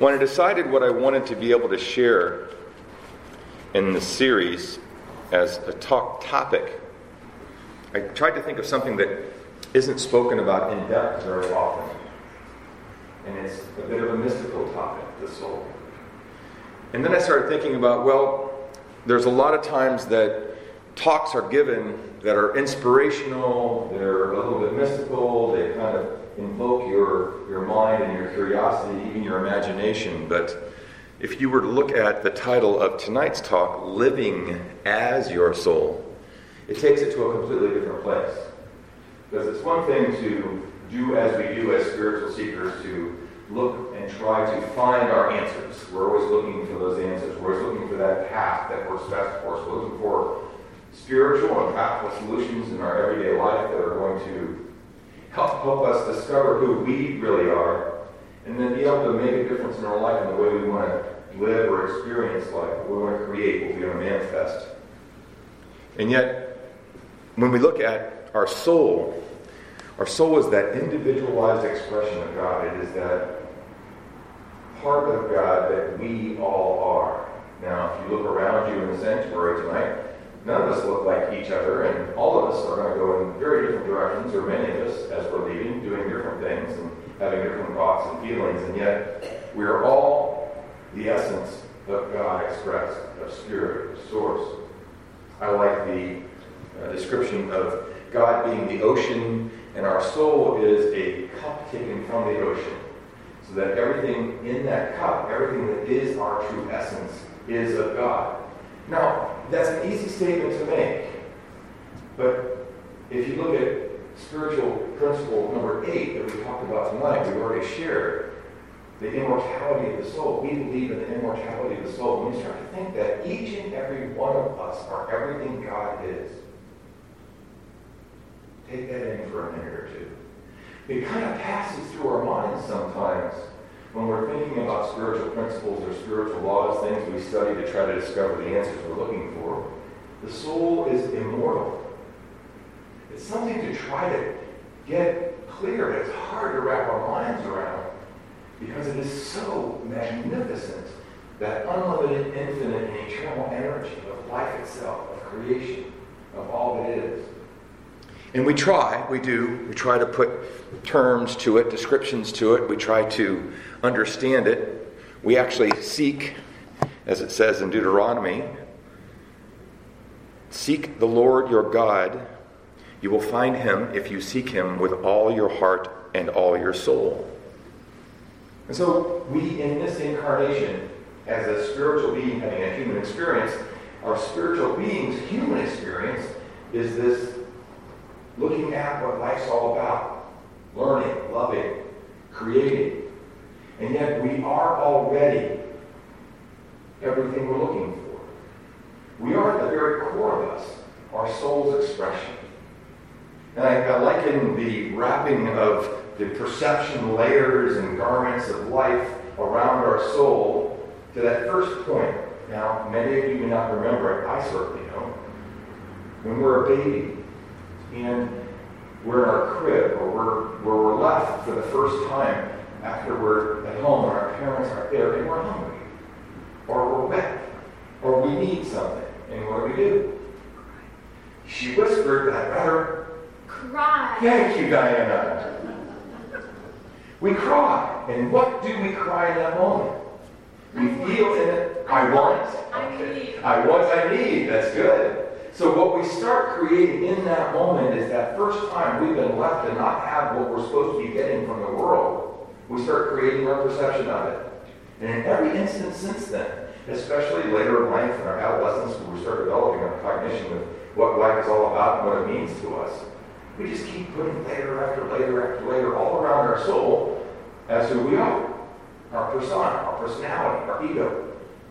When I decided what I wanted to be able to share in the series as a talk topic, I tried to think of something that isn't spoken about in depth very often. And it's a bit of a mystical topic, the soul. And then I started thinking about, well, there's a lot of times that talks are given that are inspirational, they're a little bit mystical, they kind of invoke your, your mind and your curiosity, even your imagination. But if you were to look at the title of tonight's talk, Living as Your Soul, it takes it to a completely different place. Because it's one thing to do as we do as spiritual seekers, to look and try to find our answers. We're always looking for those answers. We're always looking for that path that works best for us. We're looking for spiritual and practical solutions in our everyday life that are going to help, help us discover who we really are and then be able to make a difference in our life in the way we want to live or experience life, what we want to create, what we want to manifest. And yet, when we look at our soul, our soul is that individualized expression of God. It is that part of God that we all are. Now, if you look around you in the sanctuary tonight, none of us look like each other, and all of us are going to go in very different directions, or many of us, as we're leaving, doing different things and having different thoughts and feelings, and yet we are all the essence of God expressed, of spirit, of source. I like the uh, description of God being the ocean, and our soul is a cup taken from the ocean. So that everything in that cup, everything that is our true essence, is of God. Now, that's an easy statement to make. But if you look at spiritual principle number eight that we talked about tonight, we've already shared the immortality of the soul. We believe in the immortality of the soul. You start to think that each and every one of us are everything God is, take that in for a minute or two. It kind of passes through our minds sometimes when we're thinking about spiritual principles or spiritual laws, things we study to try to discover the answers we're looking for. The soul is immortal. It's something to try to get clear. It's hard to wrap our minds around because it is so magnificent that unlimited, infinite, and eternal energy of life itself, of creation, of all that is. And we try, we do, we try to put terms to it, descriptions to it, we try to understand it. We actually seek, as it says in Deuteronomy, seek the Lord your God. You will find him if you seek him with all your heart and all your soul. And so, we in this incarnation, as a spiritual being having a human experience, our spiritual being's human experience is this looking at what life's all about learning, loving, creating. And yet we are already everything we're looking for. We are at the very core of us, our soul's expression. And I, I liken the wrapping of the perception layers and garments of life around our soul to that first point. Now, many of you may not remember it. I certainly don't. When we're a baby, and we're in our crib or we're, where we're left for the first time after we're at home and our parents aren't there and we're hungry or we're wet or we need something. And what do we do? She whispered that better cry. Thank you, Diana. We cry. And what do we cry in that moment? We feel in it, I want. I need. I want, I need. That's good. So what we start creating in that moment is that first time we've been left to not have what we're supposed to be getting from the world, we start creating our perception of it. And in every instance since then, especially later in life in our adolescence when we start developing our cognition of what life is all about and what it means to us, we just keep putting layer after layer after layer all around our soul as who we are. Our persona, our personality, our ego,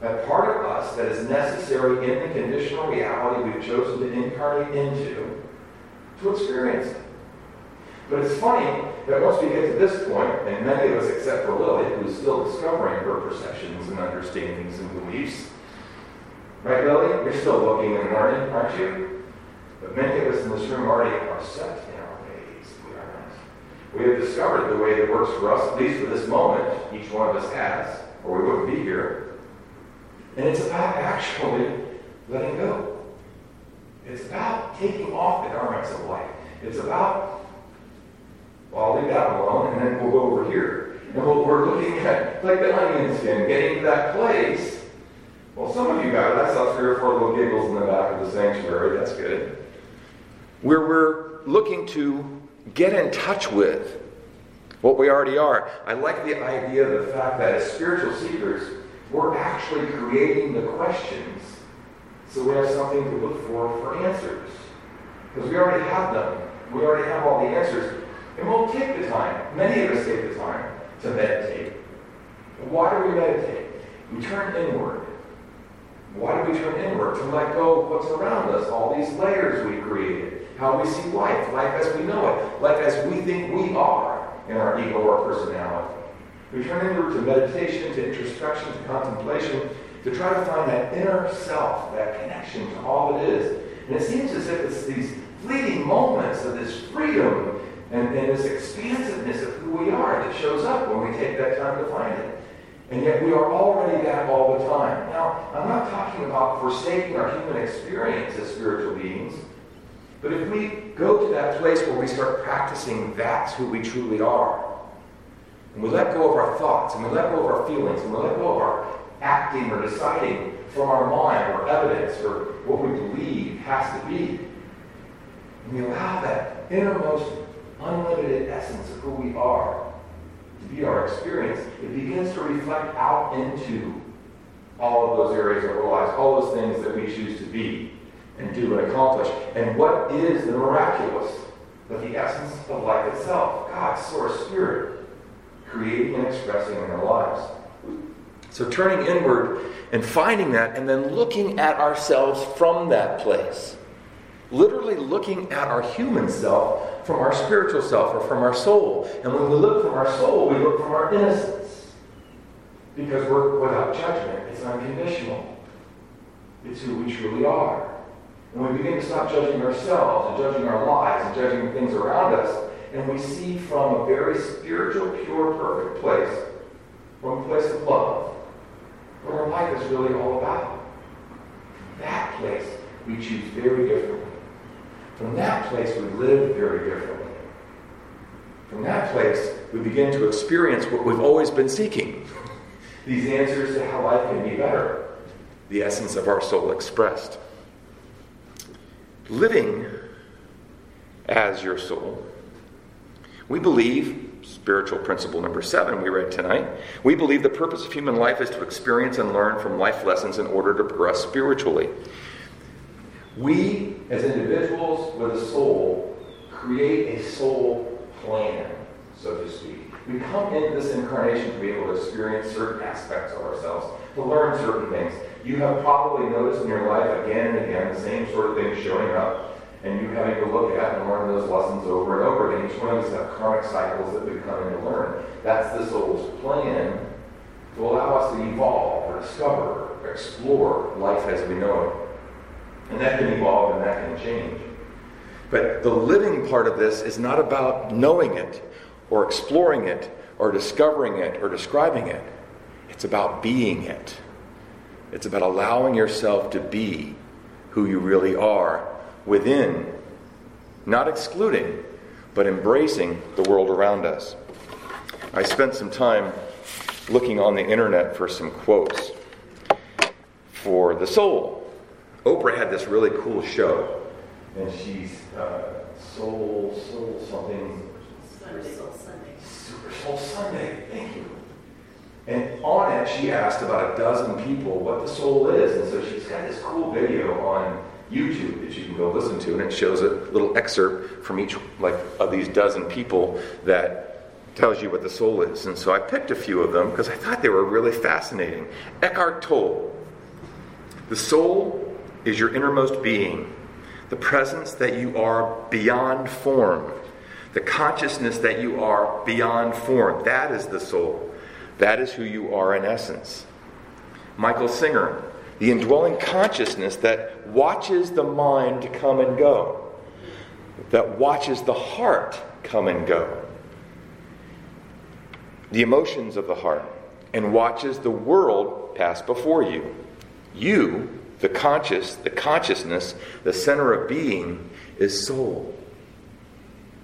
that part of us that is necessary in the conditional reality we've chosen to incarnate into to experience it. But it's funny that once we get to this point, and many of us except for Lily, who's still discovering her perceptions and understandings and beliefs, right, Lily? You're still looking and learning, aren't you? But many of us in this room already are set in our ways. We are not. We have discovered the way that works for us, at least for this moment, each one of us has. or we wouldn't be here. And it's about actually letting go. It's about taking off the garments of life. It's about, well, I'll leave that alone, and then we'll go over here. And we'll, we're looking at, like the onion skin, getting to that place. Well, some of you got it. I saw three or four little giggles in the back of the sanctuary. That's good. Where we're looking to get in touch with what we already are. I like the idea of the fact that as spiritual seekers, we're actually creating the questions so we have something to look for for answers. Because we already have them. We already have all the answers. And we'll take the time, many of us take the time to meditate. Why do we meditate? We turn inward. Why do we turn inward? To let go of what's around us, all these layers we created, how we see life, life as we know it, life as we think we are in our ego or personality. We turn inward to meditation, to introspection, to contemplation, to try to find that inner self, that connection to all it is. And it seems as if it's these fleeting moments of this freedom and, and this expansiveness of who we are that shows up when we take that time to find it. And yet we are already that all the time. Now, I'm not talking about forsaking our human experience as spiritual beings, but if we go to that place where we start practicing that's who we truly are, and we let go of our thoughts, and we let go of our feelings, and we let go of our acting or deciding from our mind or evidence or what we believe has to be, and we allow that innermost unlimited essence of who we are to be our experience, it begins to reflect out into all of those areas of our lives, all those things that we choose to be and do and accomplish. And what is the miraculous? But the essence of life itself, God's source spirit, creating and expressing in our lives. So turning inward and finding that, and then looking at ourselves from that place. Literally looking at our human self from our spiritual self or from our soul. And when we look from our soul, we look from our innocence. Because we're without judgment, it's unconditional. It's who we truly are. And we begin to stop judging ourselves and judging our lives and judging the things around us, and we see from a very spiritual, pure, perfect place, from a place of love, what our life is really all about. That place we choose very differently. From that place, we live very differently. From that place, we begin to experience what we've always been seeking these answers to how life can be better, the essence of our soul expressed. Living as your soul, we believe, spiritual principle number seven we read tonight, we believe the purpose of human life is to experience and learn from life lessons in order to progress spiritually. We, as individuals with a soul, create a soul plan, so to speak. We come into this incarnation to be able to experience certain aspects of ourselves, to learn certain things. You have probably noticed in your life again and again the same sort of things showing up, and you having to look at and learn those lessons over and over again. Each one of us have karmic cycles that we come in to learn. That's the soul's plan to allow us to evolve or discover or explore life as we know it. And that can evolve and that can change. But the living part of this is not about knowing it or exploring it or discovering it or describing it. It's about being it. It's about allowing yourself to be who you really are within, not excluding, but embracing the world around us. I spent some time looking on the internet for some quotes for the soul Oprah had this really cool show, and she's uh, Soul, Soul something. Super Soul Sunday. Super Soul Sunday, thank you. And on it, she asked about a dozen people what the soul is. And so she's got this cool video on YouTube that you can go listen to, and it shows a little excerpt from each like of these dozen people that tells you what the soul is. And so I picked a few of them because I thought they were really fascinating. Eckhart Tolle. The soul is your innermost being, the presence that you are beyond form, the consciousness that you are beyond form. That is the soul. That is who you are in essence. Michael Singer, the indwelling consciousness that watches the mind come and go, that watches the heart come and go, the emotions of the heart, and watches the world pass before you. You, the conscious, the consciousness, the center of being, is soul.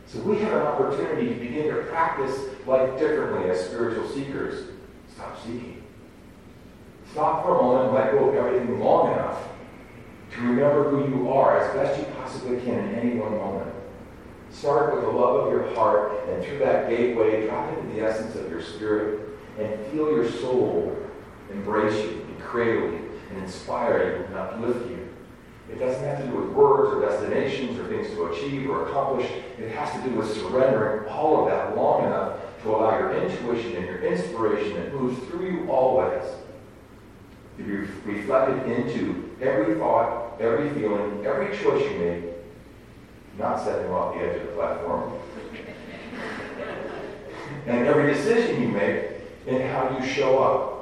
So we have an opportunity to begin to practice life differently as spiritual seekers. Stop seeking. Stop for a moment and let go of everything long enough to remember who you are as best you possibly can in any one moment. Start with the love of your heart, and through that gateway, drop into the essence of your spirit and feel your soul embrace you and cradle you and inspire you and uplift you. It doesn't have to do with words or destinations or things to achieve or accomplish. It has to do with surrendering all of that long enough to allow your intuition and your inspiration that moves through you always to be reflected into every thought, every feeling, every choice you make, not setting off the edge of the platform, and every decision you make and how you show up.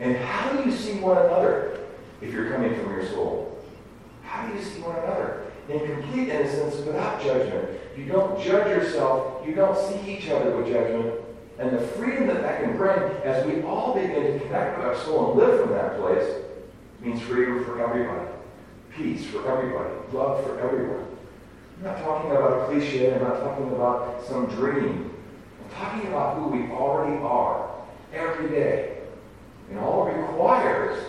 And how do you see one another if you're coming from your soul? How do you see one another? In complete innocence, without judgment. You don't judge yourself. You don't see each other with judgment. And the freedom that that can bring as we all begin to connect with our soul and live from that place means freedom for everybody, peace for everybody, love for everyone. I'm not talking about a cliche. I'm not talking about some dream. I'm talking about who we already are every day. And all it requires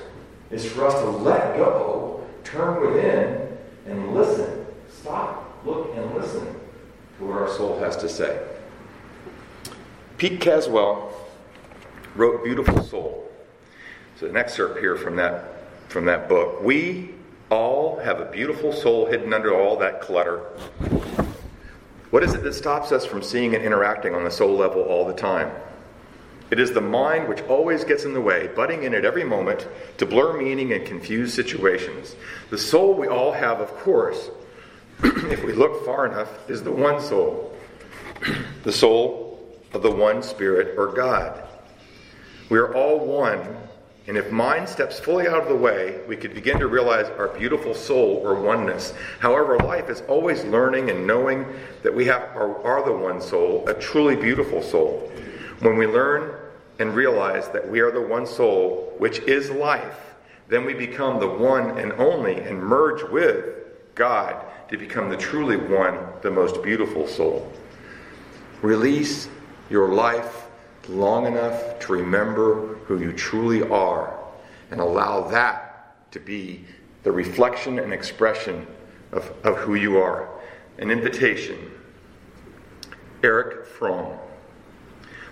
is for us to let go, turn within, and listen. Stop, look, and listen to what our soul has to say. Pete Caswell wrote Beautiful Soul. So an excerpt here from that from that book. We all have a beautiful soul hidden under all that clutter. What is it that stops us from seeing and interacting on the soul level all the time? It is the mind which always gets in the way, butting in at every moment to blur meaning and confuse situations. The soul we all have, of course, if we look far enough, is the one soul. the soul of the one Spirit or God. We are all one, and if mind steps fully out of the way, we could begin to realize our beautiful soul or oneness. However, life is always learning and knowing that we have are, the one soul, a truly beautiful soul. When we learn and realize that we are the one soul, which is life, then we become the one and only and merge with God to become the truly one, the most beautiful soul. Release your life long enough to remember who you truly are and allow that to be the reflection and expression of, of who you are. An invitation. Eric Fromm.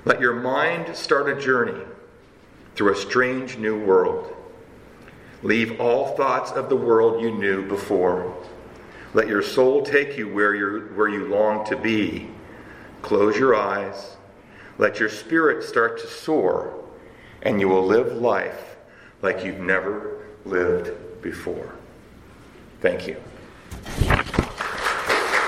Let your mind start a journey through a strange new world. Leave all thoughts of the world you knew before. Let your soul take you where, you where you long to be. Close your eyes. Let your spirit start to soar, and you will live life like you've never lived before. Thank you.